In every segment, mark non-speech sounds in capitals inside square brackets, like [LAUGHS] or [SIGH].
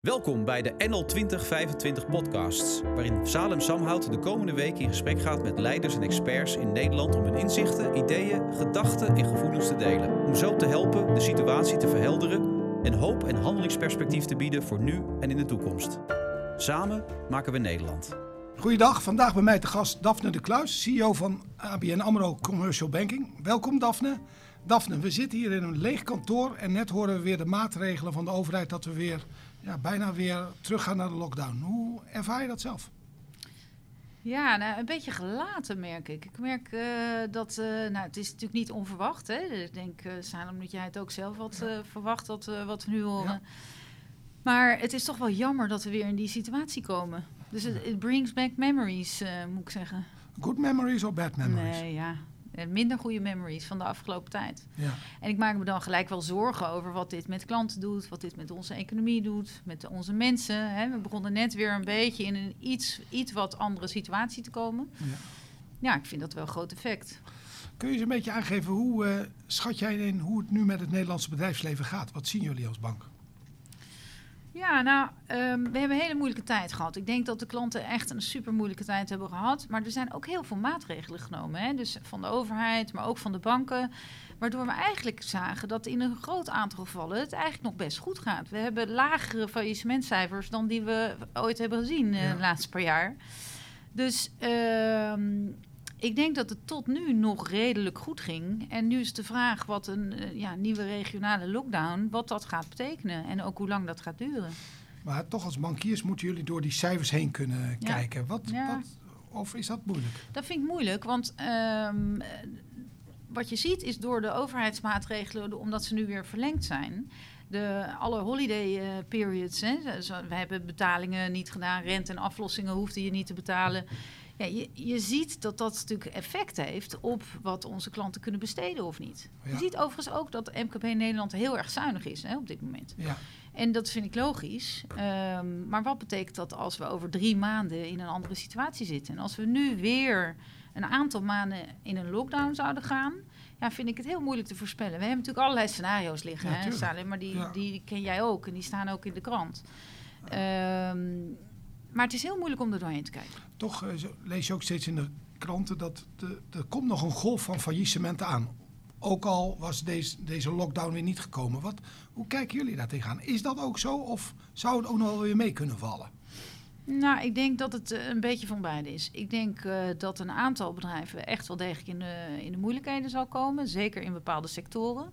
Welkom bij de NL 2025 podcasts, waarin Salem Samhout de komende week in gesprek gaat met leiders en experts in Nederland om hun inzichten, ideeën, gedachten en gevoelens te delen. Om zo te helpen de situatie te verhelderen en hoop en handelingsperspectief te bieden voor nu en in de toekomst. Samen maken we Nederland. Goeiedag, vandaag bij mij te gast Daphne de Kluis, CEO van ABN AMRO Commercial Banking. Welkom Daphne. Daphne, we zitten hier in een leeg kantoor en net horen we weer de maatregelen van de overheid dat we weer ja, bijna weer teruggaan naar de lockdown. Hoe ervaar je dat zelf? Ja, nou, een beetje gelaten merk ik. Ik merk uh, dat, uh, nou, het is natuurlijk niet onverwacht. Hè? Ik denk, uh, Salem, dat jij het ook zelf had ja. verwacht, dat, wat we nu horen. Ja. Maar het is toch wel jammer dat we weer in die situatie komen. Dus het it brings back memories, moet ik zeggen. Good memories of bad memories? Nee, ja. Minder goede memories van de afgelopen tijd. Ja. En ik maak me dan gelijk wel zorgen over wat dit met klanten doet, wat dit met onze economie doet, met onze mensen. Hè. We begonnen net weer een beetje in een iets, iets wat andere situatie te komen. Ja. ja, ik vind dat wel een groot effect. Kun je eens een beetje aangeven, hoe uh, schat jij in hoe het nu met het Nederlandse bedrijfsleven gaat? Wat zien jullie als bank? Ja, nou, um, we hebben een hele moeilijke tijd gehad. Ik denk dat de klanten echt een super moeilijke tijd hebben gehad. Maar er zijn ook heel veel maatregelen genomen. Hè? Dus van de overheid, maar ook van de banken. Waardoor we eigenlijk zagen dat in een groot aantal gevallen het eigenlijk nog best goed gaat. We hebben lagere faillissementcijfers dan die we ooit hebben gezien uh, ja. de laatste paar jaar. Dus um, ik denk dat het tot nu nog redelijk goed ging. En nu is de vraag wat een uh, ja, nieuwe regionale lockdown, wat dat gaat betekenen. En ook hoe lang dat gaat duren. Maar toch als bankiers moeten jullie door die cijfers heen kunnen ja. kijken. Wat, ja. wat, of is dat moeilijk? Dat vind ik moeilijk, want um, wat je ziet is door de overheidsmaatregelen, omdat ze nu weer verlengd zijn... De, alle holiday uh, periods, hè, we hebben betalingen niet gedaan, rente en aflossingen hoefde je niet te betalen... Ja, je, je ziet dat dat natuurlijk effect heeft op wat onze klanten kunnen besteden of niet. Ja. Je ziet overigens ook dat MKB Nederland heel erg zuinig is hè, op dit moment. Ja. En dat vind ik logisch. Um, maar wat betekent dat als we over drie maanden in een andere situatie zitten? En als we nu weer een aantal maanden in een lockdown zouden gaan... Ja, vind ik het heel moeilijk te voorspellen. We hebben natuurlijk allerlei scenario's liggen, Ja, hè, maar die, Ja. die ken jij ook en die staan ook in de krant. Ehm, maar het is heel moeilijk om er doorheen te kijken. Toch eh, lees je ook steeds in de kranten dat de, er komt nog een golf van faillissementen aan. Ook al was deze, deze lockdown weer niet gekomen. Wat, hoe kijken jullie daar tegenaan? Is dat ook zo of zou het ook nog wel weer mee kunnen vallen? Nou, ik denk dat het eh, een beetje van beide is. Ik denk eh, dat een aantal bedrijven echt wel degelijk in de, in de moeilijkheden zal komen. Zeker in bepaalde sectoren.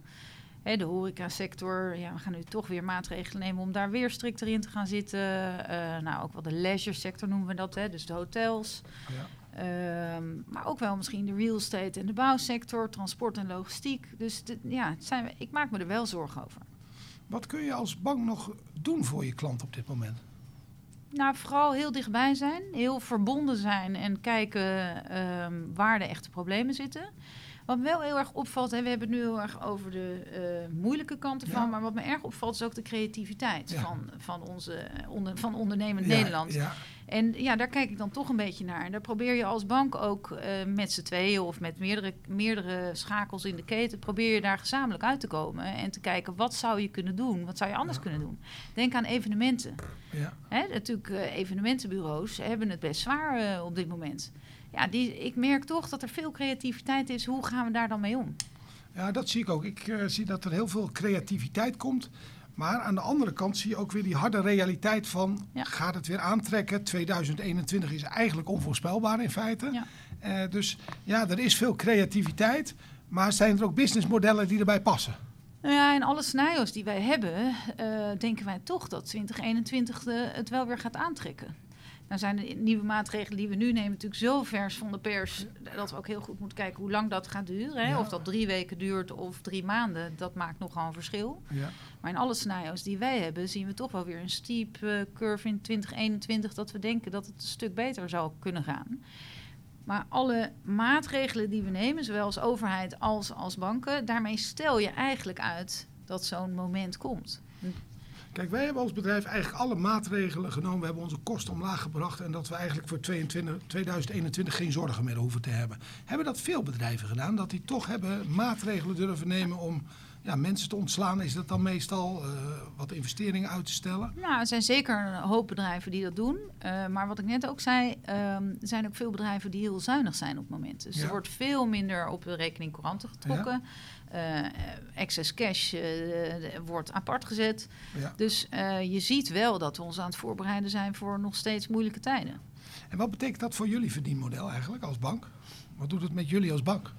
Hè, de horecasector, ja, we gaan nu toch weer maatregelen nemen om daar weer strikter in te gaan zitten. Eh, nou, ook wel de leisure sector noemen we dat, hè, dus de hotels. Ja. Ehm, maar ook wel misschien de real estate en de bouwsector, transport en logistiek. Dus de- ja, zijn, ik maak me er wel zorgen over. Wat kun je als bank nog doen voor je klant op dit moment? Nou, vooral heel dichtbij zijn, heel verbonden zijn en kijken ehm, waar de echte problemen zitten. Wat me wel heel erg opvalt, hè, we hebben het nu heel erg over de eh, moeilijke kanten van, Ja. maar wat me erg opvalt is ook de creativiteit Ja. van, van, onze, eh, onder, van ondernemend Ja, Nederland. En ja, daar kijk ik dan toch een beetje naar. En daar probeer je als bank ook eh, met z'n tweeën of met meerdere, meerdere schakels in de keten, probeer je daar gezamenlijk uit te komen en te kijken wat zou je kunnen doen, wat zou je anders kunnen doen. Denk aan evenementen. ja. Hè, natuurlijk, evenementenbureaus hebben het best zwaar op dit moment. Ja, die, ik merk toch dat er veel creativiteit is. Hoe gaan we daar dan mee om? ja, dat zie ik ook. Ik eh, zie dat er heel veel creativiteit komt. Maar aan de andere kant zie je ook weer die harde realiteit van... Ja. gaat het weer aantrekken? 2021 is eigenlijk onvoorspelbaar in feite. Ja. Eh, dus ja, er is veel creativiteit. Maar zijn er ook businessmodellen die erbij passen? Nou ja, in alle scenario's die wij hebben, eh, denken wij toch dat 2021 de, het wel weer gaat aantrekken. Nou zijn de nieuwe maatregelen die we nu nemen natuurlijk zo vers van de pers... dat we ook heel goed moeten kijken hoe lang dat gaat duren. Hè? Ja. Of dat drie weken duurt of drie maanden, dat maakt nogal een verschil. Ja. Maar in alle scenario's die wij hebben, zien we toch wel weer een steep eh, curve in 2021 dat we denken dat het een stuk beter zou kunnen gaan. Maar alle maatregelen die we nemen, zowel als overheid als als banken, daarmee stel je eigenlijk uit dat zo'n moment komt. Kijk, wij hebben als bedrijf eigenlijk alle maatregelen genomen. We hebben onze kosten omlaag gebracht. En dat we eigenlijk voor 22, 2021 geen zorgen meer hoeven te hebben. Hebben dat veel bedrijven gedaan? Dat die toch hebben maatregelen durven nemen om ja, mensen te ontslaan? Is dat dan meestal eh, wat investeringen uit te stellen? Nou, er zijn zeker een hoop bedrijven die dat doen. Uh, maar wat ik net ook zei, ehm, er zijn ook veel bedrijven die heel zuinig zijn op het moment. Dus Ja. er wordt veel minder op de rekening couranten getrokken. Eh, excess cash eh, wordt apart gezet. Ja. Dus eh, je ziet wel dat we ons aan het voorbereiden zijn voor nog steeds moeilijke tijden. En wat betekent dat voor jullie verdienmodel eigenlijk als bank? Wat doet het met jullie als bank?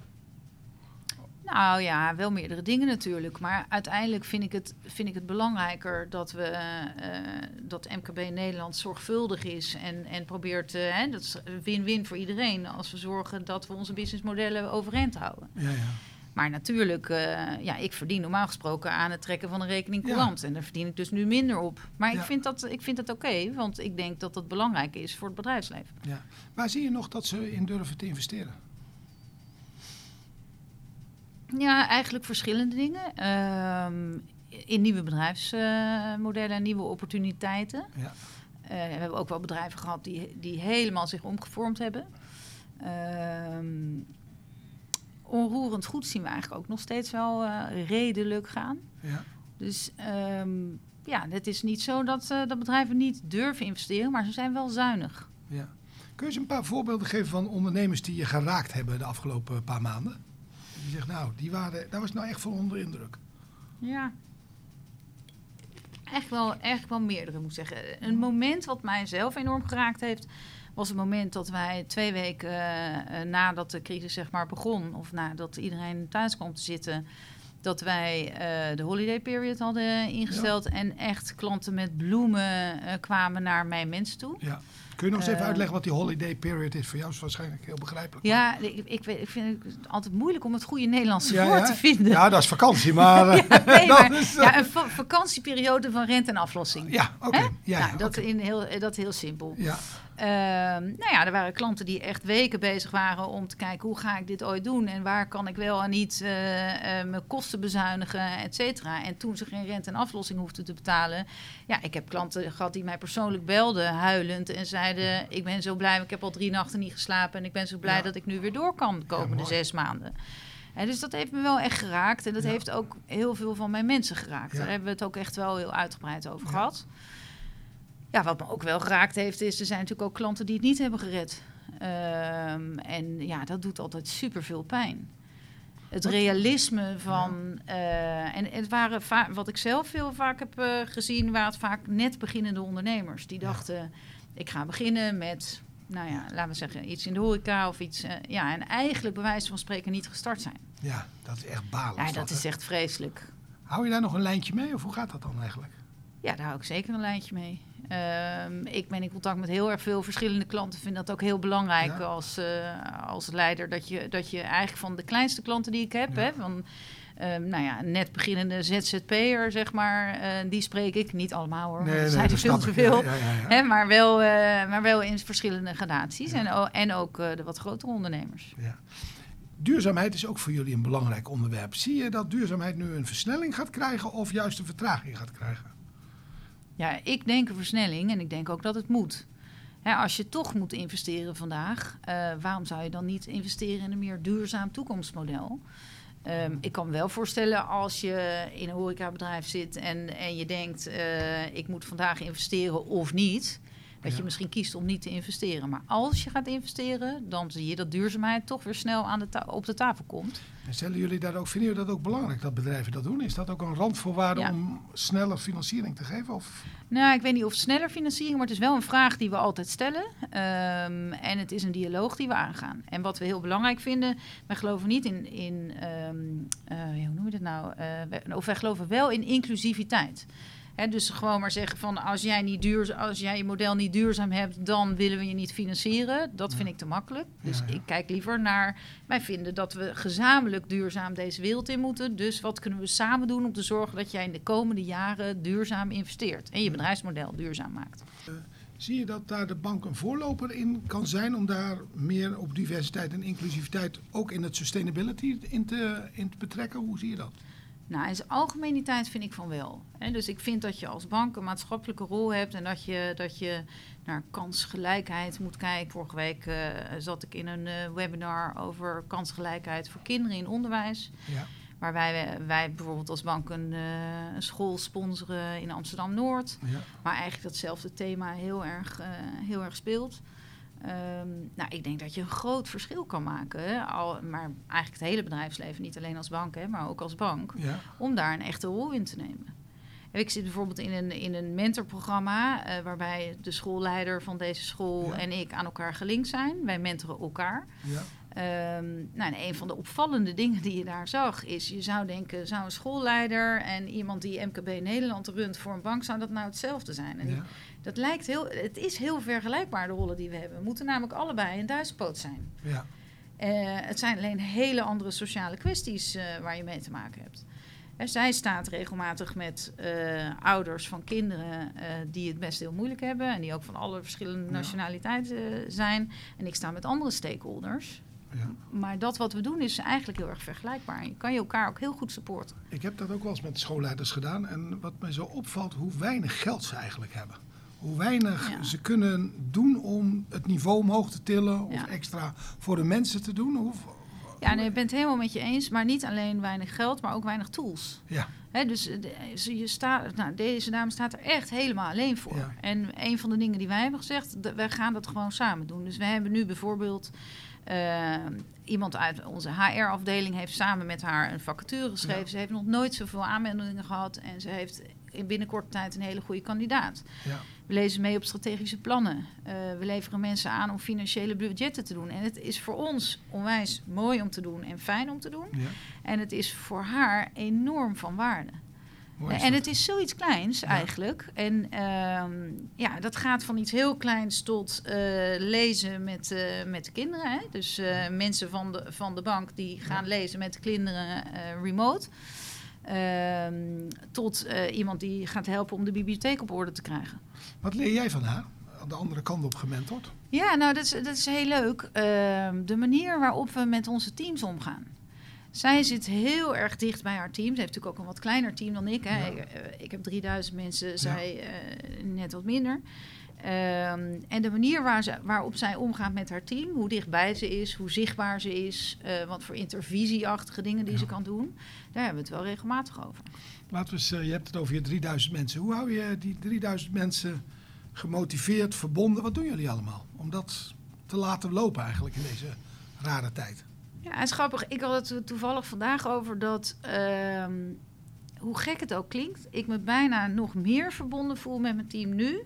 Nou ja, wel meerdere dingen natuurlijk. Maar uiteindelijk vind ik het, vind ik het belangrijker dat, we, eh, dat MKB Nederland zorgvuldig is en, en probeert, eh, hè, dat is win-win voor iedereen, als we zorgen dat we onze businessmodellen overeind houden. Ja, ja. Maar natuurlijk, eh, ja, ik verdien normaal gesproken aan het trekken van een rekening Ja. courant. En daar verdien ik dus nu minder op. Maar Ja. ik vind dat, ik vind dat oké, want ik denk dat dat belangrijk is voor het bedrijfsleven. ja. Waar zie je nog dat ze in durven te investeren? Ja, eigenlijk verschillende dingen. Ehm, in nieuwe bedrijfsmodellen en nieuwe opportuniteiten. Ja. Eh, we hebben ook wel bedrijven gehad die, die helemaal zich omgevormd hebben. Ehm, onroerend goed zien we eigenlijk ook nog steeds wel eh, redelijk gaan. Ja. Dus ehm, ja, het is niet zo dat, eh, dat bedrijven niet durven investeren, maar ze zijn wel zuinig. ja. Kun je eens een paar voorbeelden geven van ondernemers die je geraakt hebben de afgelopen paar maanden? Die zegt, nou, die waren, daar was ik nou echt van onder indruk. Ja. Echt wel, echt wel meerdere, moet ik zeggen. Een moment wat mij zelf enorm geraakt heeft, was het moment dat wij twee weken eh, nadat de crisis zeg maar begon, of nadat iedereen thuis kwam te zitten, dat wij eh, de holiday period hadden ingesteld en echt klanten met bloemen eh, kwamen naar mijn mensen toe. Ja. Kun je nog eens even Eh, uitleggen wat die holiday period is? Voor jou is waarschijnlijk heel begrijpelijk. Ja, ik, ik, vind het altijd moeilijk om het goede Nederlandse Ja, woord ja. te vinden. Ja, dat is vakantie, [LAUGHS] maar... eh, Ja, nee, [LAUGHS] dat maar, is, eh, ja, een va- vakantieperiode van rente en aflossing. ja, oké. Ja, ja, nou, dat, oké. in heel, dat heel simpel. ja, Ehm, nou ja, er waren klanten die echt weken bezig waren om te kijken hoe ga ik dit ooit doen en waar kan ik wel en niet eh, eh, mijn kosten bezuinigen, et cetera. En toen ze geen rente en aflossing hoefden te betalen, ja, ik heb klanten gehad die mij persoonlijk belden, huilend en zeiden: ik ben zo blij, ik heb al drie nachten niet geslapen en ik ben zo blij Ja. dat ik nu weer door kan de komende zes maanden. En dus dat heeft me wel echt geraakt en dat Ja. heeft ook heel veel van mijn mensen geraakt. Daar hebben we het ook echt wel heel uitgebreid over gehad. Ja, wat me ook wel geraakt heeft, is er zijn natuurlijk ook klanten die het niet hebben gered. Ehm, en ja, dat doet altijd superveel pijn. Het Wat- realisme van. eh, en het waren va- wat ik zelf veel vaak heb eh, gezien, waren het vaak net beginnende ondernemers. Die Ja. dachten: ik ga beginnen met, nou ja, laten we zeggen, iets in de horeca of iets. eh, ja, en eigenlijk bij wijze van spreken niet gestart zijn. ja, dat is echt balen. Ja, dat is echt vreselijk. Hou je daar nog een lijntje mee of hoe gaat dat dan eigenlijk? Ja, daar hou ik zeker een lijntje mee. Ehm, ik ben in contact met heel erg veel verschillende klanten. Vind dat ook heel belangrijk Ja. als, eh, als leider. Dat je, dat je eigenlijk van de kleinste klanten die ik heb, Ja. hè, van ehm, nou ja, net beginnende ZZP'er, zeg maar, eh, die spreek ik. Niet allemaal hoor, er zijn er veel te veel. Ja. Hè, maar, wel, eh, maar wel in verschillende gradaties. En, en ook de wat grotere ondernemers. Ja. Duurzaamheid is ook voor jullie een belangrijk onderwerp. Zie je dat duurzaamheid nu een versnelling gaat krijgen of juist een vertraging gaat krijgen? Ja, ik denk een versnelling en ik denk ook dat het moet. Als je toch moet investeren vandaag, eh, waarom zou je dan niet investeren in een meer duurzaam toekomstmodel? Ehm, ik kan wel voorstellen als je in een horecabedrijf zit en, en je denkt, eh, ik moet vandaag investeren of niet. Dat Ja. je misschien kiest om niet te investeren. Maar als je gaat investeren, dan zie je dat duurzaamheid toch weer snel aan de op de tafel komt. En stellen jullie daar ook, vinden jullie dat ook belangrijk dat bedrijven dat doen? Is dat ook een randvoorwaarde Ja. om sneller financiering te geven? Of? Nou, ik weet niet of sneller financiering, maar het is wel een vraag die we altijd stellen. Ehm, en het is een dialoog die we aangaan. En wat we heel belangrijk vinden, wij geloven niet in, in ehm, eh, hoe noem je dat nou? Wij- of wij geloven wel in inclusiviteit. Hè, dus gewoon maar zeggen van als jij, niet duur, als jij je model niet duurzaam hebt, dan willen we je niet financieren. Dat vind ik te makkelijk. Dus Ja, ja. ik kijk liever naar. Wij vinden dat we gezamenlijk duurzaam deze wereld in moeten. Dus wat kunnen we samen doen om te zorgen dat jij in de komende jaren duurzaam investeert en je bedrijfsmodel duurzaam maakt? Zie je dat daar de bank een voorloper in kan zijn om daar meer op diversiteit en inclusiviteit ook in het sustainability in te, in te betrekken? Hoe zie je dat? Nou, in zijn algemeniteit vind ik van wel. Dus ik vind dat je als bank een maatschappelijke rol hebt en dat je, dat je naar kansgelijkheid moet kijken. Vorige week eh, zat ik in een eh, webinar over kansgelijkheid voor kinderen in onderwijs. Ja. Waar wij, wij bijvoorbeeld als bank een, eh, een school sponsoren in Amsterdam-Noord. Ja. Maar eigenlijk datzelfde thema heel erg, heel erg speelt. Ehm, nou, ik denk dat je een groot verschil kan maken. Al, maar eigenlijk het hele bedrijfsleven, niet alleen als bank, hè, maar ook als bank. Ja. Om daar een echte rol in te nemen. En Ik zit bijvoorbeeld in een, in een mentorprogramma. eh, waarbij de schoolleider van deze school Ja. en ik aan elkaar gelinkt zijn. Wij mentoren elkaar. Ja. Ehm, nou, en een van de opvallende dingen die je daar zag is, je zou denken, zou een schoolleider en iemand die MKB Nederland runt voor een bank, zou dat nou hetzelfde zijn? En Ja. Dat lijkt heel, het is heel vergelijkbaar de rollen die we hebben. We moeten namelijk allebei een duizendpoot zijn. Ja. Eh, het zijn alleen hele andere sociale kwesties eh, waar je mee te maken hebt. Zij staat regelmatig met eh, ouders van kinderen die het best heel moeilijk hebben en die ook van alle verschillende nationaliteiten zijn. En ik sta met andere stakeholders. Ja. Maar dat wat we doen is eigenlijk heel erg vergelijkbaar. Je kan je elkaar ook heel goed supporten. Ik heb dat ook wel eens met schoolleiders gedaan. En wat mij zo opvalt, hoe weinig geld ze eigenlijk hebben. Hoe weinig Ja. ze kunnen doen om het niveau omhoog te tillen. Of Ja. extra voor de mensen te doen. Ja, nee, ik ben het helemaal met je eens. Maar niet alleen weinig geld, maar ook weinig tools. ja, Hè, dus eh, de- ze- je staat, nou, deze dame staat er echt helemaal alleen voor. Ja. En een van de dingen die wij hebben gezegd, dat wij gaan dat gewoon samen doen. Dus wij hebben nu bijvoorbeeld eh, iemand uit onze HR-afdeling heeft samen met haar een vacature geschreven. Ja. Ze heeft nog nooit zoveel aanmeldingen gehad en ze heeft in binnen korte tijd een hele goede kandidaat. ja, We lezen mee op strategische plannen. Eh, we leveren mensen aan om financiële budgetten te doen. En het is voor ons onwijs mooi om te doen en fijn om te doen. ja. En het is voor haar enorm van waarde. Mooi en het is zoiets kleins Ja. eigenlijk. En ehm, ja, dat gaat van iets heel kleins tot eh, lezen met, eh, met de kinderen. Hè? Dus mensen van de, van de bank die gaan Ja. lezen met de kinderen remote. Ehm, tot eh, iemand die gaat helpen om de bibliotheek op orde te krijgen. Wat leer jij van haar? Aan de andere kant op gementord. Ja, nou, dat is, dat is heel leuk. Ehm, de manier waarop we met onze teams omgaan. Zij zit heel erg dicht bij haar team. Ze heeft natuurlijk ook een wat kleiner team dan ik. Hè. Ja. Ik, eh, ik heb 3000 mensen, zij eh, net wat minder. Ehm, en de manier waar ze, waarop zij omgaat met haar team, hoe dichtbij ze is, hoe zichtbaar ze is, eh, wat voor intervisieachtige dingen die Ja. ze kan doen, daar hebben we het wel regelmatig over. Laten we eens, eh, je hebt het over je 3000 mensen. Hoe hou je die 3000 mensen gemotiveerd, verbonden? Wat doen jullie allemaal om dat te laten lopen eigenlijk in deze rare tijd? Ja, het is grappig. Ik had het toevallig vandaag over dat, ehm, hoe gek het ook klinkt, ik me bijna nog meer verbonden voel met mijn team nu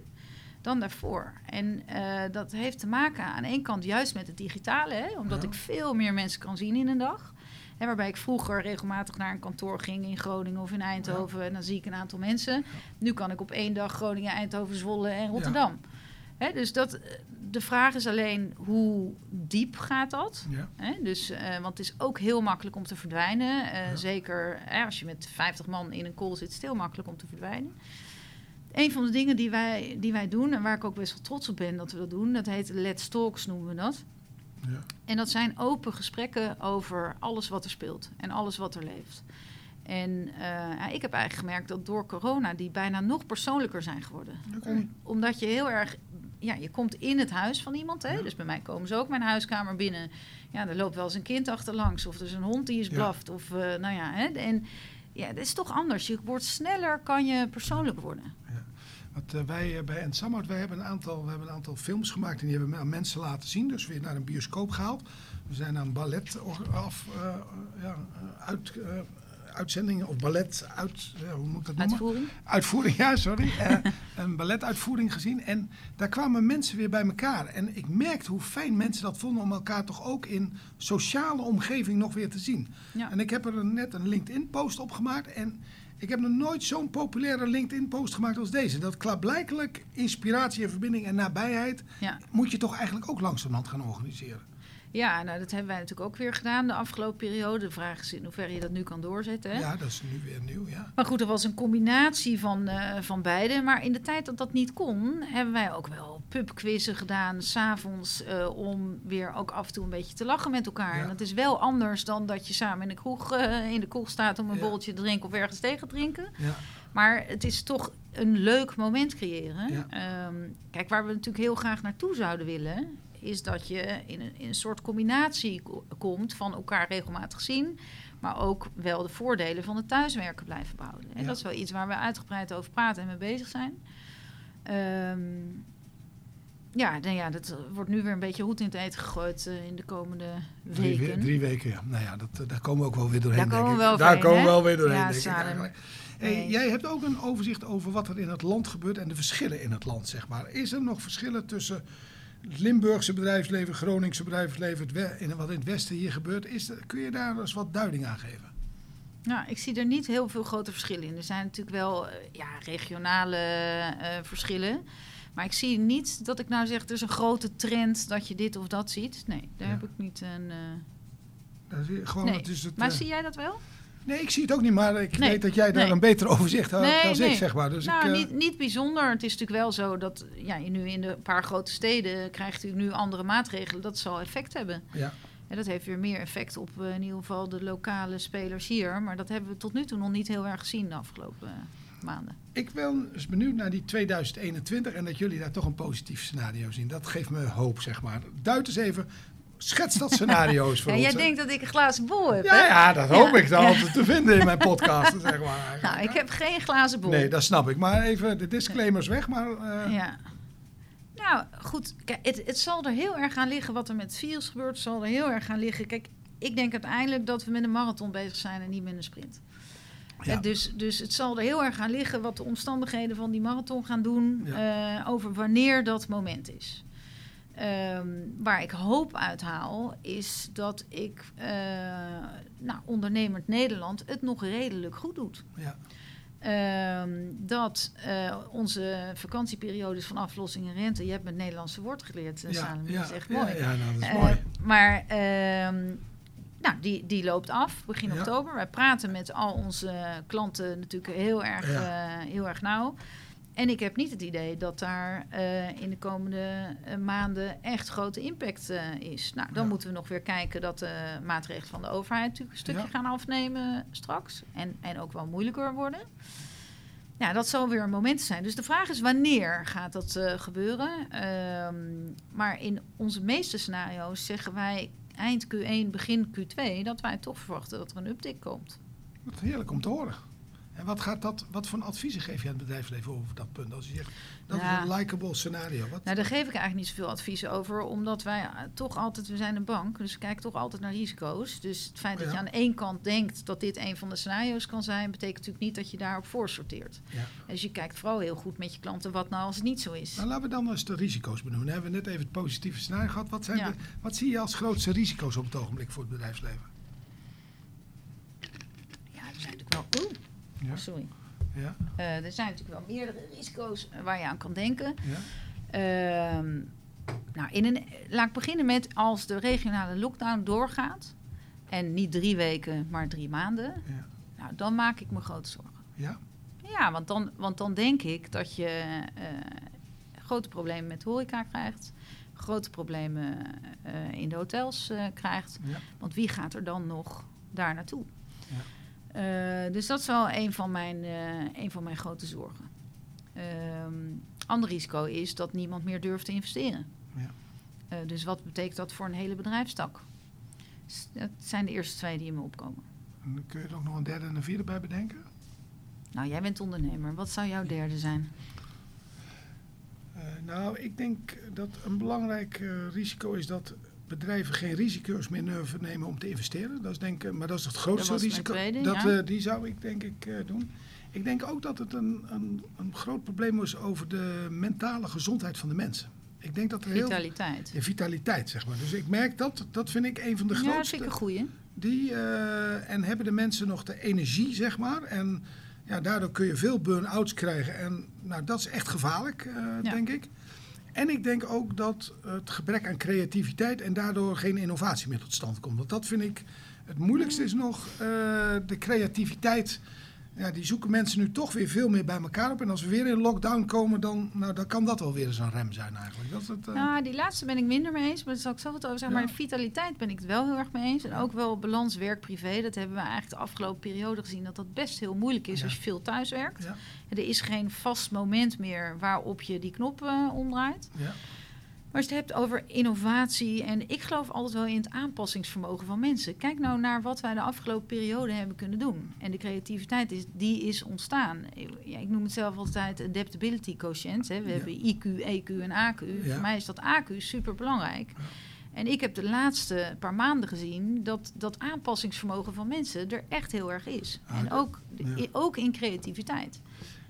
dan daarvoor. En eh, dat heeft te maken aan één kant juist met het digitale, hè, omdat Ja. ik veel meer mensen kan zien in een dag. Hè, waarbij ik vroeger regelmatig naar een kantoor ging in Groningen of in Eindhoven en dan zie ik een aantal mensen. Nu kan ik op één dag Groningen, Eindhoven, Zwolle en Rotterdam. Hè, dus dat, de vraag is alleen hoe diep gaat dat? Hè? Dus, eh, want het is ook heel makkelijk om te verdwijnen. Eh. Zeker hè, als je met 50 man in een call zit, is het heel makkelijk om te verdwijnen. Een van de dingen die wij, die wij doen, en waar ik ook best wel trots op ben dat we dat doen, dat heet Let's Talks noemen we dat. ja, En dat zijn open gesprekken over alles wat er speelt en alles wat er leeft. En eh, ja, ik heb eigenlijk gemerkt dat door corona die bijna nog persoonlijker zijn geworden. Om, omdat je heel erg, ja, je komt in het huis van iemand. Hè? Ja. Dus bij mij komen ze ook mijn huiskamer binnen. Ja, er loopt wel eens een kind achterlangs of er is een hond die is blaft. Of, eh, nou ja, hè? en ja, het is toch anders. Je wordt sneller, kan je persoonlijk worden. Want eh, wij eh, bij Ensamhout, wij hebben een aantal, we hebben een aantal films gemaakt en die hebben we aan mensen laten zien. Dus weer naar een bioscoop gehaald. We zijn aan ballet af, eh, ja, uit, uitzendingen of ballet uit, hoe moet ik dat noemen? Uitvoering. Uitvoering, ja, sorry. [LAUGHS] Een balletuitvoering gezien. En daar kwamen mensen weer bij elkaar. En ik merkte hoe fijn mensen dat vonden om elkaar toch ook in sociale omgeving nog weer te zien. Ja. En ik heb er net een LinkedIn-post op gemaakt. En ik heb nog nooit zo'n populaire LinkedIn-post gemaakt als deze. Dat klaarblijkelijk inspiratie en verbinding en nabijheid Ja. moet je toch eigenlijk ook langzamerhand gaan organiseren. Ja, nou, dat hebben wij natuurlijk ook weer gedaan de afgelopen periode. De vraag is in hoeverre je dat nu kan doorzetten. Hè? Ja, dat is nu weer nieuw, ja. Maar goed, er was een combinatie van, eh, van beide. Maar in de tijd dat dat niet kon, hebben wij ook wel pubquizzen gedaan, s'avonds, eh om weer ook af en toe een beetje te lachen met elkaar. Ja. En dat is wel anders dan dat je samen in de kroeg, eh, in de kroeg staat om een Ja. borreltje te drinken of ergens tegen te drinken. ja. Maar het is toch een leuk moment creëren. Ja. Ehm, kijk, waar we natuurlijk heel graag naartoe zouden willen, is dat je in een, in een soort combinatie ko- komt van elkaar regelmatig zien, Maar ook wel de voordelen van het thuiswerken blijven behouden. En Ja. dat is wel iets waar we uitgebreid over praten en mee bezig zijn. Ehm, ja, nou ja, dat wordt nu weer een beetje roet in het eten gegooid eh, in de komende Drie, weken. we- drie weken, ja. Nou ja, dat, eh, daar komen we ook wel weer doorheen, Daar komen we wel Daar komen we wel weer doorheen, Ja, denk ik Salem. eigenlijk. Hey. Jij hebt ook een overzicht over wat er in het land gebeurt en de verschillen in het land, zeg maar. Is er nog verschillen tussen het Limburgse bedrijfsleven, Groningse bedrijfsleven, het we- in, wat in het westen hier gebeurt? Is er, kun je daar eens wat duiding aan geven? Nou, ik zie er niet heel veel grote verschillen in. Er zijn natuurlijk wel eh, ja, regionale eh, verschillen. Maar ik zie niet dat ik nou zeg, er is een grote trend dat je dit of dat ziet. Nee, daar Ja. heb ik niet een... eh, Dat is weer gewoon, Nee. het is het, Maar zie jij dat wel? Nee, ik zie het ook niet, maar ik Nee, weet dat jij daar nee. een beter overzicht hebt Nee, dan ik, zeg maar. Dus nou, ik, eh, niet, niet bijzonder. Het is natuurlijk wel zo dat ja, je nu in de paar grote steden krijgt u nu andere maatregelen. Dat zal effect hebben. ja. En dat heeft weer meer effect op eh, in ieder geval de lokale spelers hier. Maar dat hebben we tot nu toe nog niet heel erg gezien de afgelopen eh, maanden. Ik ben dus benieuwd naar die 2021 en dat jullie daar toch een positief scenario zien. Dat geeft me hoop, zeg maar. Duid eens even, schets dat scenario eens voor [LAUGHS] ons. jij hè. denkt dat ik een glazen bol heb, Ja, hè? ja, dat hoop Ja. ik dan altijd te vinden in mijn [LAUGHS] podcast, zeg maar. Nou, ik heb geen glazen bol. Nee, dat snap ik. Maar even de disclaimers weg, maar... eh, Ja. Nou, goed. Kijk, het, het zal er heel erg aan liggen wat er met virus gebeurt. Het zal er heel erg aan liggen. Kijk, ik denk uiteindelijk dat we met een marathon bezig zijn en niet met een sprint. Ja. Eh, Dus, dus het zal er heel erg aan liggen wat de omstandigheden van die marathon gaan doen. eh, over wanneer dat moment is. Ehm, waar ik hoop uit haal, is dat ik, eh nou, ondernemend Nederland, het nog redelijk goed doet. ja. Ehm, dat eh, onze vakantieperiodes van aflossing en rente, je hebt met Nederlandse woord geleerd, uh, Ja, Salem, ja, dat is echt mooi. Ja, nou, dat is Eh, mooi. maar ehm, nou, die, die loopt af begin oktober. Wij praten met al onze klanten natuurlijk heel erg, eh, heel erg nauw. En ik heb niet het idee dat daar eh, in de komende eh, maanden echt grote impact eh, is. Nou, dan Ja. moeten we nog weer kijken dat de maatregelen van de overheid natuurlijk een stukje Ja. gaan afnemen straks. En, en ook wel moeilijker worden. Ja, dat zal weer een moment zijn. Dus de vraag is wanneer gaat dat gebeuren? Ehm, maar in onze meeste scenario's zeggen wij eind Q1, begin Q2 dat wij toch verwachten dat er een uptick komt. Wat heerlijk om te horen. En wat, gaat dat, wat voor adviezen geef je aan het bedrijfsleven over dat punt? Als je zegt, dat Ja. is een likable scenario. Wat, Nou, daar geef ik eigenlijk niet zoveel advies over, omdat wij eh, toch altijd, we zijn een bank, dus we kijken toch altijd naar risico's. Dus het feit dat Ja. je aan één kant denkt dat dit een van de scenario's kan zijn, betekent natuurlijk niet dat je daarop voorsorteert. Ja. Dus je kijkt vooral heel goed met je klanten wat nou als het niet zo is. Nou, laten we dan eens de risico's benoemen. Dan hebben we net even het positieve scenario gehad. Wat, zijn de, wat zie je als grootste risico's op het ogenblik voor het bedrijfsleven? Ja, er zijn natuurlijk wel. Oeh, Ja. sorry. Ja, Eh, er zijn natuurlijk wel meerdere risico's eh, waar je aan kan denken. ja, Ehm, nou, in een, laat ik beginnen met als de regionale lockdown doorgaat. En niet drie weken, maar drie maanden. ja. Nou, dan maak ik me grote zorgen. ja. Ja, want dan, want dan denk ik dat je eh, grote problemen met horeca krijgt. Grote problemen in de hotels krijgt. ja. Want wie gaat er dan nog daar naartoe? Eh, dus dat is wel een van mijn, eh, een van mijn grote zorgen. Ehm ander risico is dat niemand meer durft te investeren. Ja. Eh, dus wat betekent dat voor een hele bedrijfstak? S- Dat zijn de eerste twee die in me opkomen. En dan kun je er ook nog een derde en een vierde bij bedenken? Nou, jij bent ondernemer. Wat zou jouw derde zijn? Nou, ik denk dat een belangrijk risico is dat bedrijven geen risico's meer durven nemen om te investeren. Dat is denk ik, maar dat is het grootste was risico. tweede, dat, ja. eh, die zou ik denk ik eh, doen. Ik denk ook dat het een, een, een groot probleem is over de mentale gezondheid van de mensen. Ik denk dat er heel Vitaliteit. de vitaliteit, zeg maar. Dus ik merk dat, dat vind ik een van de Ja, grootste. ik een goeie. Die, eh, en hebben de mensen nog de energie, zeg maar. En ja, daardoor kun je veel burn-outs krijgen. En nou, dat is echt gevaarlijk, Ja. denk ik. En ik denk ook dat het gebrek aan creativiteit en daardoor geen innovatie meer tot stand komt. Want dat vind ik het moeilijkste is nog eh, de creativiteit. Ja, die zoeken mensen nu toch weer veel meer bij elkaar op. En als we weer in lockdown komen, dan, nou, dan kan dat wel weer eens een rem zijn eigenlijk. Dat is het, eh, Nou, die laatste ben ik minder mee eens, maar daar zal ik zo wat over zeggen. Ja. Maar de vitaliteit ben ik het wel heel erg mee eens. En ook wel balans werk-privé. Dat hebben we eigenlijk de afgelopen periode gezien dat dat best heel moeilijk is Ja. als je veel thuis werkt. ja, Er is geen vast moment meer waarop je die knop omdraait. ja, Maar als je het hebt over innovatie en ik geloof altijd wel in het aanpassingsvermogen van mensen. Kijk nou naar wat wij de afgelopen periode hebben kunnen doen. En de creativiteit is, die is ontstaan. Ja, ik noem het zelf altijd adaptability quotient. Hè. We Ja. hebben IQ, EQ en AQ. Ja. Voor mij is dat AQ super belangrijk. En ik heb de laatste paar maanden gezien dat dat aanpassingsvermogen van mensen er echt heel erg is. Ah, en ook, ook in creativiteit.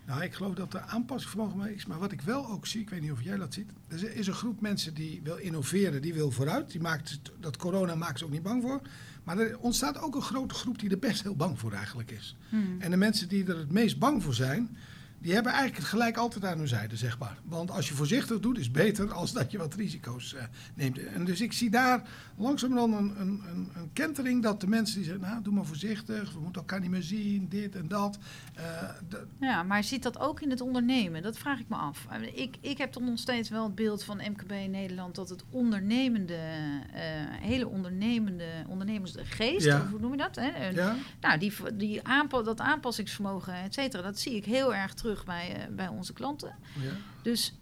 Nou, ik geloof dat er aanpassingsvermogen mee is. Maar wat ik wel ook zie, ik weet niet of jij dat ziet. Er is een groep mensen die wil innoveren, die wil vooruit. Die maakt dat corona maakt ze ook niet bang voor. Maar er ontstaat ook een grote groep die er best heel bang voor eigenlijk is. Hmm. En de mensen die er het meest bang voor zijn, die hebben eigenlijk het gelijk altijd aan hun zijde, zeg maar. Want als je voorzichtig doet, is beter [LAUGHS] als dat je wat risico's eh, neemt. En dus ik zie daar langzamerhand een, een, een, een kentering dat de mensen die zeggen, nou, doe maar voorzichtig, we moeten elkaar niet meer zien, dit en dat. Eh, Ja, maar zit dat ook in het ondernemen? Dat vraag ik me af. Ik, ik heb toch nog steeds wel het beeld van MKB in Nederland dat het ondernemende, eh, hele ondernemende, ondernemersgeest, Ja. hoe noem je dat? Hè? Ja? Nou, die, die aanpa dat aanpassingsvermogen, et cetera, dat zie ik heel erg terug bij, eh, bij onze klanten. ja. Dus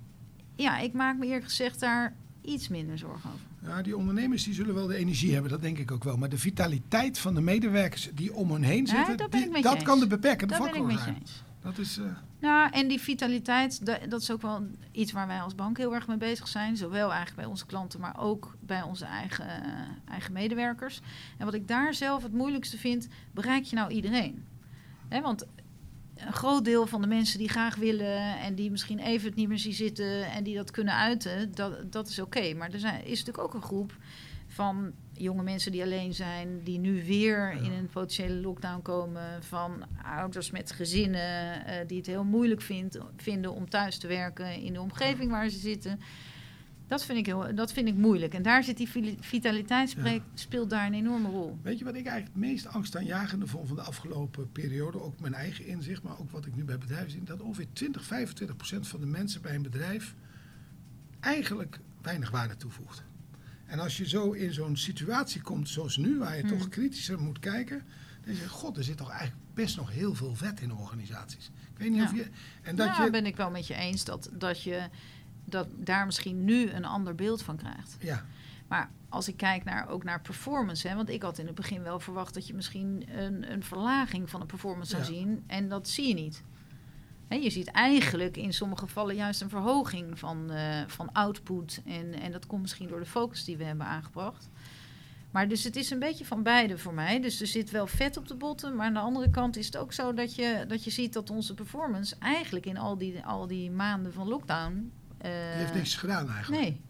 ja, ik maak me eerlijk gezegd daar iets minder zorgen over. Ja, die ondernemers die zullen wel de energie hebben, dat denk ik ook wel. Maar de vitaliteit van de medewerkers die om hen heen Ja, zitten, dat ben die- dat kan de beperkende factor zijn. Dat is, eh, Nou, en die vitaliteit, da- dat is ook wel iets waar wij als bank heel erg mee bezig zijn. Zowel eigenlijk bij onze klanten, maar ook bij onze eigen, eh, eigen medewerkers. En wat ik daar zelf het moeilijkste vind, bereik je nou iedereen? Hè, want een groot deel van de mensen die graag willen en die misschien even het niet meer zien zitten en die dat kunnen uiten, dat, dat is oké. Maar er zijn, is natuurlijk ook een groep van jonge mensen die alleen zijn, die nu weer in een potentiële lockdown komen, van ouders met gezinnen eh, die het heel moeilijk vindt, vinden om thuis te werken in de omgeving waar ze zitten. Dat vind ik, heel, dat vind ik moeilijk. En daar zit die vi- vitaliteit spreekt, speelt daar een enorme rol. Weet je wat ik eigenlijk het meest angstaanjagende vond van de afgelopen periode? Ook mijn eigen inzicht, maar ook wat ik nu bij bedrijven zie. Dat ongeveer 20, 25 procent van de mensen bij een bedrijf eigenlijk weinig waarde toevoegt. En als je zo in zo'n situatie komt zoals nu, waar je Hmm. toch kritischer moet kijken. Dan zeg je, god, er zit toch eigenlijk best nog heel veel vet in organisaties. Ik weet niet Ja. of je... En dat Ja, je... ben ik wel met je eens dat, dat je dat daar misschien nu een ander beeld van krijgt. Ja, Maar als ik kijk naar, ook naar performance, hè, want ik had in het begin wel verwacht dat je misschien een, een verlaging van de performance zou Ja. zien. En dat zie je niet. Hè, je ziet eigenlijk in sommige gevallen juist een verhoging van, eh, van output. En, en dat komt misschien door de focus die we hebben aangebracht. Maar dus het is een beetje van beide voor mij. Dus er zit wel vet op de botten. Maar aan de andere kant is het ook zo dat je, dat je ziet dat onze performance eigenlijk in al die, al die maanden van lockdown. Eh, die heeft niks gedaan eigenlijk. Nee,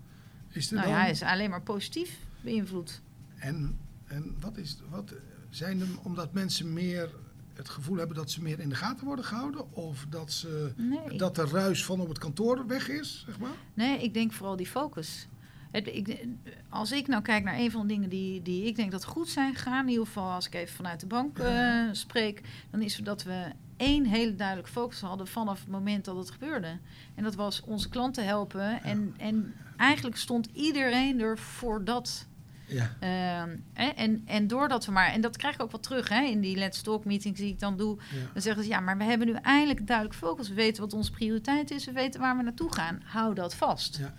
Is er nou dan... ja, hij is alleen maar positief beïnvloed. En, en wat is, wat zijn er, omdat mensen meer het gevoel hebben dat ze meer in de gaten worden gehouden? Of dat, ze, Nee. dat de ruis van op het kantoor weg is, zeg maar? Nee, ik denk vooral die focus. Het, ik, als ik nou kijk naar een van de dingen die, die ik denk dat goed zijn gegaan, in ieder geval als ik even vanuit de bank eh, spreek, dan is het dat we één hele duidelijke focus hadden vanaf het moment dat het gebeurde. En dat was onze klanten helpen. En, en eigenlijk stond iedereen er voor dat. Ja. Ehm, en, en doordat we maar, en dat krijg ik ook wel terug hè, in die Let's Talk meetings die ik dan doe. ja. Dan zeggen ze, ja, maar we hebben nu eindelijk duidelijk focus. We weten wat onze prioriteit is. We weten waar we naartoe gaan. Hou dat vast. Ja.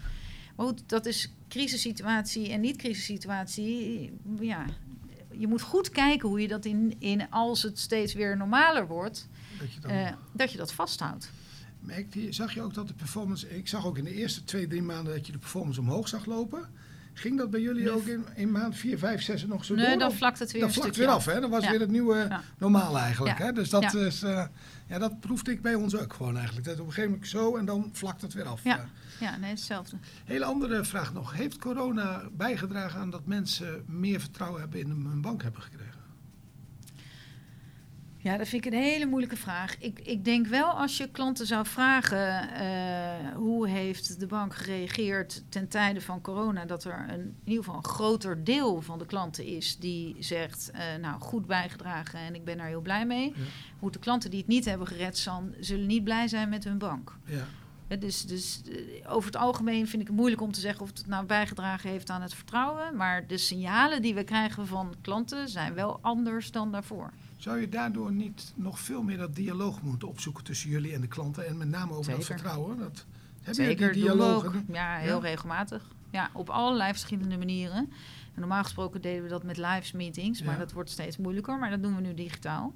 Maar goed, dat is crisissituatie en niet-crisissituatie. Ja, je moet goed kijken hoe je dat in, in als het steeds weer normaler wordt, Dat je dan, eh, dat je dat vasthoudt. merkte je, zag je ook dat de performance... Ik zag ook in de eerste twee, drie maanden dat je de performance omhoog zag lopen. Ging dat bij jullie Nee. ook in, in maand 4, 5, 6 nog zo Nee, door? dan vlakt het weer dan een vlakt weer af, hè? Dat was Ja. weer het nieuwe Ja. normaal eigenlijk. Ja. Hè? Dus dat, Ja. is, eh, ja, dat proefde ik bij ons ook gewoon eigenlijk. Dat op een gegeven moment zo en dan vlakt het weer af. Ja. Ja, nee, hetzelfde. Hele andere vraag nog. Heeft corona bijgedragen aan dat mensen meer vertrouwen hebben in hun bank hebben gekregen? Ja, dat vind ik een hele moeilijke vraag. Ik, ik denk wel als je klanten zou vragen eh, hoe heeft de bank gereageerd ten tijde van corona, dat er een, in ieder geval een groter deel van de klanten is die zegt, eh, nou goed bijgedragen en ik ben daar heel blij mee. Ja. Hoe de klanten die het niet hebben gered, San, zullen niet blij zijn met hun bank. Ja, Dus, dus eh, over het algemeen vind ik het moeilijk om te zeggen of het nou bijgedragen heeft aan het vertrouwen. Maar de signalen die we krijgen van klanten zijn wel anders dan daarvoor. Zou je daardoor niet nog veel meer dat dialoog moeten opzoeken tussen jullie en de klanten? En met name over dat vertrouwen? Dat, Heb Zeker, je die dialogen? Ja, heel Ja? regelmatig. Ja, op allerlei verschillende manieren. En normaal gesproken deden we dat met live meetings, maar Ja. dat wordt steeds moeilijker. Maar dat doen we nu digitaal.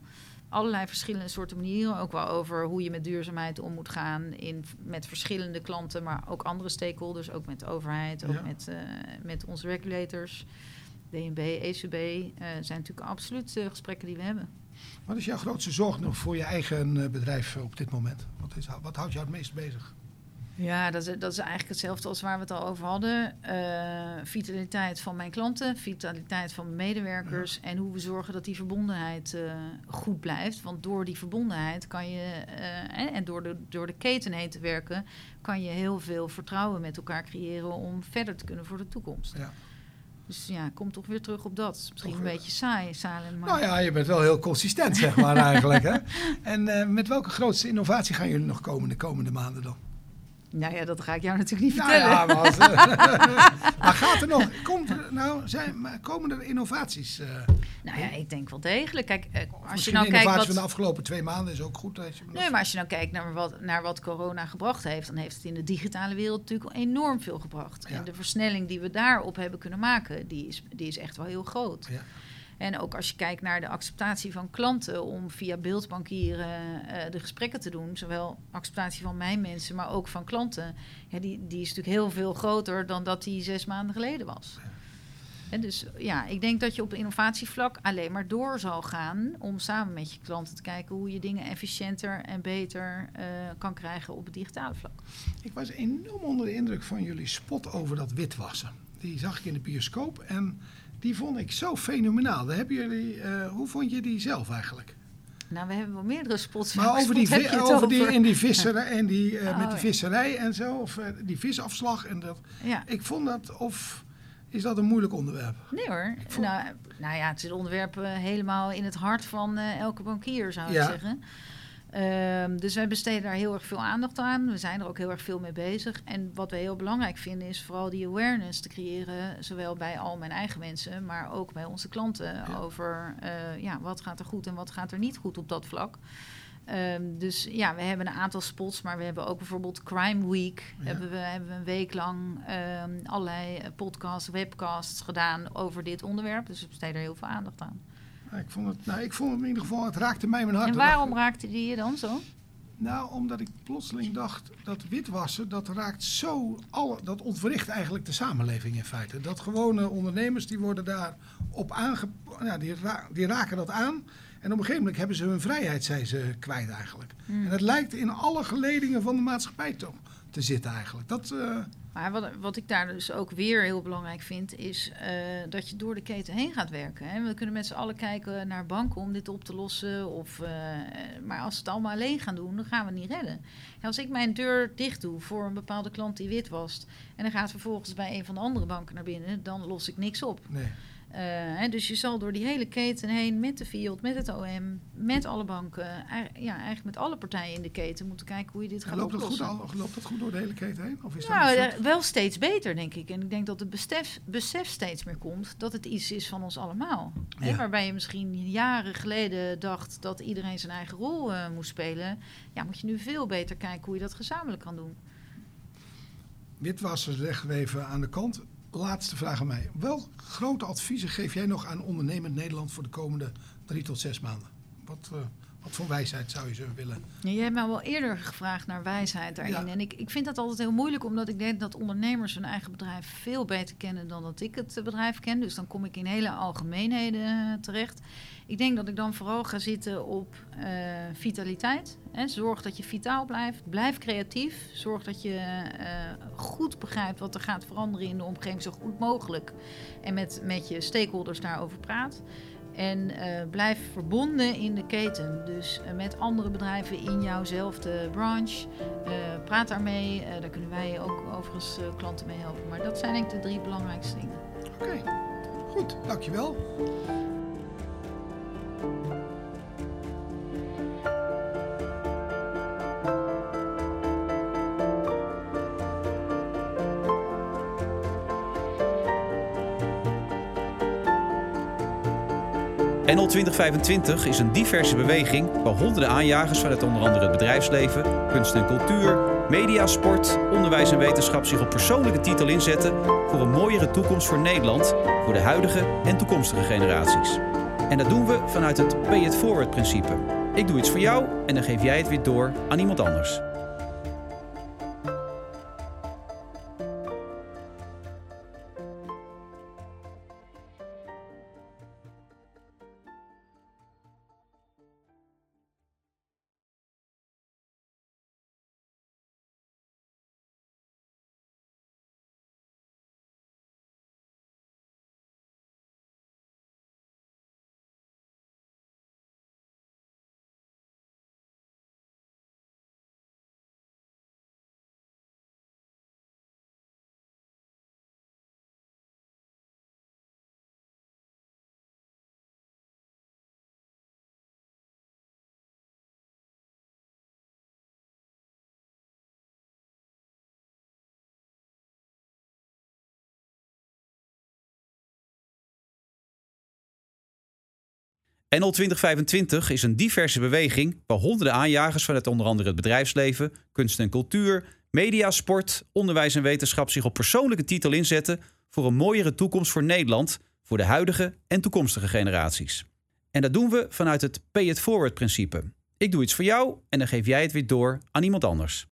Allerlei verschillende soorten manieren. Ook wel over hoe je met duurzaamheid om moet gaan in, met verschillende klanten, maar ook andere stakeholders. Ook met de overheid, ook Ja. met, eh, met onze regulators. DNB, ECB eh, zijn natuurlijk absoluut eh, gesprekken die we hebben. Wat is jouw grootste zorg nog voor je eigen bedrijf op dit moment? Wat, is, wat houdt jou het meest bezig? Ja, dat is, dat is eigenlijk hetzelfde als waar we het al over hadden. Eh, vitaliteit van mijn klanten, vitaliteit van mijn medewerkers en hoe we zorgen dat die verbondenheid eh, goed blijft. Want door die verbondenheid kan je, eh, en door de, door de keten heen te werken, kan je heel veel vertrouwen met elkaar creëren om verder te kunnen voor de toekomst. Ja. Dus ja, kom toch weer terug op dat. Misschien Toch een weer. beetje saai, Salem. Maar Nou ja, je bent wel heel consistent, zeg maar eigenlijk. Hè? [LAUGHS] En met welke grootste innovatie gaan jullie nog komen de komende maanden dan? Nou ja, dat ga ik jou natuurlijk niet Nou vertellen. ja, [LAUGHS] maar, als, maar gaat er nog, komt er, nou, zijn, komen er innovaties? eh Nou ja, ik denk wel degelijk. Kijk, eh, als je nou de kijkt innovatie wat... van de afgelopen twee maanden is ook goed. Je, Nee, maar als je nou kijkt naar wat, naar wat corona gebracht heeft, dan heeft het in de digitale wereld natuurlijk enorm veel gebracht. Ja. En de versnelling die we daarop hebben kunnen maken, die is, die is echt wel heel groot. Ja. En ook als je kijkt naar de acceptatie van klanten om via beeldbankieren eh, de gesprekken te doen, zowel acceptatie van mijn mensen, maar ook van klanten, ja, die, die is natuurlijk heel veel groter dan dat die zes maanden geleden was. En dus ja, ik denk dat je op innovatievlak alleen maar door zal gaan om samen met je klanten te kijken hoe je dingen efficiënter en beter eh, kan krijgen op het digitale vlak. Ik was enorm onder de indruk van jullie spot over dat witwassen. Die zag ik in de bioscoop en die vond ik zo fenomenaal. Daar hebben jullie, eh, hoe vond je die zelf eigenlijk? Nou, we hebben wel meerdere spots. Maar over die, heb over die, in die visserij, en die, eh, [LAUGHS] Oh, met die ja. visserij en zo, of eh, die visafslag. En dat. Ja. Ik vond dat, of is dat een moeilijk onderwerp? Nee hoor. vond- Nou, nou ja, het is een onderwerp eh, helemaal in het hart van eh, elke bankier, zou ik Ja. zeggen. Ehm, dus wij besteden daar heel erg veel aandacht aan. We zijn er ook heel erg veel mee bezig. En wat we heel belangrijk vinden is vooral die awareness te creëren. Zowel bij al mijn eigen mensen, maar ook bij onze klanten. Ja. Over eh, ja, wat gaat er goed en wat gaat er niet goed op dat vlak. Ehm, dus ja, we hebben een aantal spots, maar we hebben ook bijvoorbeeld Crime Week. Ja. Hebben, we, hebben we een week lang ehm, allerlei eh, podcasts, webcasts gedaan over dit onderwerp. Dus we besteden er heel veel aandacht aan. Ik, vond het, nou, ik vond het in ieder geval, het raakte mij mijn hart. En waarom raakte die je dan zo? Nou, omdat ik plotseling dacht dat witwassen, dat raakt zo, alle, dat ontwricht eigenlijk de samenleving in feite. Dat gewone ondernemers, die worden daar op aange... Die, ra- die raken dat aan. En op een gegeven moment hebben ze hun vrijheid, zijn ze kwijt eigenlijk. Hmm. En het lijkt in alle geledingen van de maatschappij toch te zitten eigenlijk. Dat, eh, Maar wat, wat ik daar dus ook weer heel belangrijk vind, is eh, dat je door de keten heen gaat werken. Hè. We kunnen met z'n allen kijken naar banken om dit op te lossen. Of, eh, maar als we het allemaal alleen gaan doen, dan gaan we niet redden. Als ik mijn deur dicht doe voor een bepaalde klant die wit was, en dan gaat vervolgens bij een van de andere banken naar binnen, dan los ik niks op. nee. Eh, hè, dus je zal door die hele keten heen, met de Field, met het OM, met alle banken, ja, eigenlijk met alle partijen in de keten moeten kijken hoe je dit gaat loopt, dat goed, oplossen. al- loopt dat goed door de hele keten heen? Of is Nou, dat wel steeds beter, denk ik. En ik denk dat het besef, besef steeds meer komt dat het iets is van ons allemaal. Hè, waarbij je misschien jaren geleden dacht dat iedereen zijn eigen rol eh, moest spelen. Ja, moet je nu veel beter kijken hoe je dat gezamenlijk kan doen. Witwassen leggen we even aan de kant. Laatste vraag aan mij. Welk grote adviezen geef jij nog aan ondernemend Nederland voor de komende drie tot zes maanden? Wat, eh, wat voor wijsheid zou je ze willen? Jij hebt mij wel eerder gevraagd naar wijsheid daarin. Ja. En ik, ik vind dat altijd heel moeilijk, omdat ik denk dat ondernemers hun eigen bedrijf veel beter kennen dan dat ik het bedrijf ken. Dus dan kom ik in hele algemeenheden eh, terecht. Ik denk dat ik dan vooral ga zitten op eh, vitaliteit. Hè. Zorg dat je vitaal blijft. Blijf creatief. Zorg dat je eh, goed begrijpt wat er gaat veranderen in de omgeving, zo goed mogelijk. En met, met je stakeholders daarover praat. En eh, blijf verbonden in de keten. Dus eh, met andere bedrijven in jouwzelfde branche. Eh, praat daarmee. Daar kunnen wij ook overigens klanten mee helpen. Maar dat zijn denk ik de drie belangrijkste dingen. Oké, goed, dankjewel. NL 2025 is een diverse beweging waar honderden aanjagers vanuit onder andere het bedrijfsleven, kunst en cultuur, media, sport, onderwijs en wetenschap zich op persoonlijke titel inzetten voor een mooiere toekomst voor Nederland, voor de huidige en toekomstige generaties. En dat doen we vanuit het Pay It Forward principe. Ik doe iets voor jou en dan geef jij het weer door aan iemand anders. NL 2025 is een diverse beweging waar honderden aanjagers vanuit onder andere het bedrijfsleven, kunst en cultuur, media, sport, onderwijs en wetenschap zich op persoonlijke titel inzetten voor een mooiere toekomst voor Nederland, voor de huidige en toekomstige generaties. En dat doen we vanuit het Pay It Forward principe. Ik doe iets voor jou en dan geef jij het weer door aan iemand anders.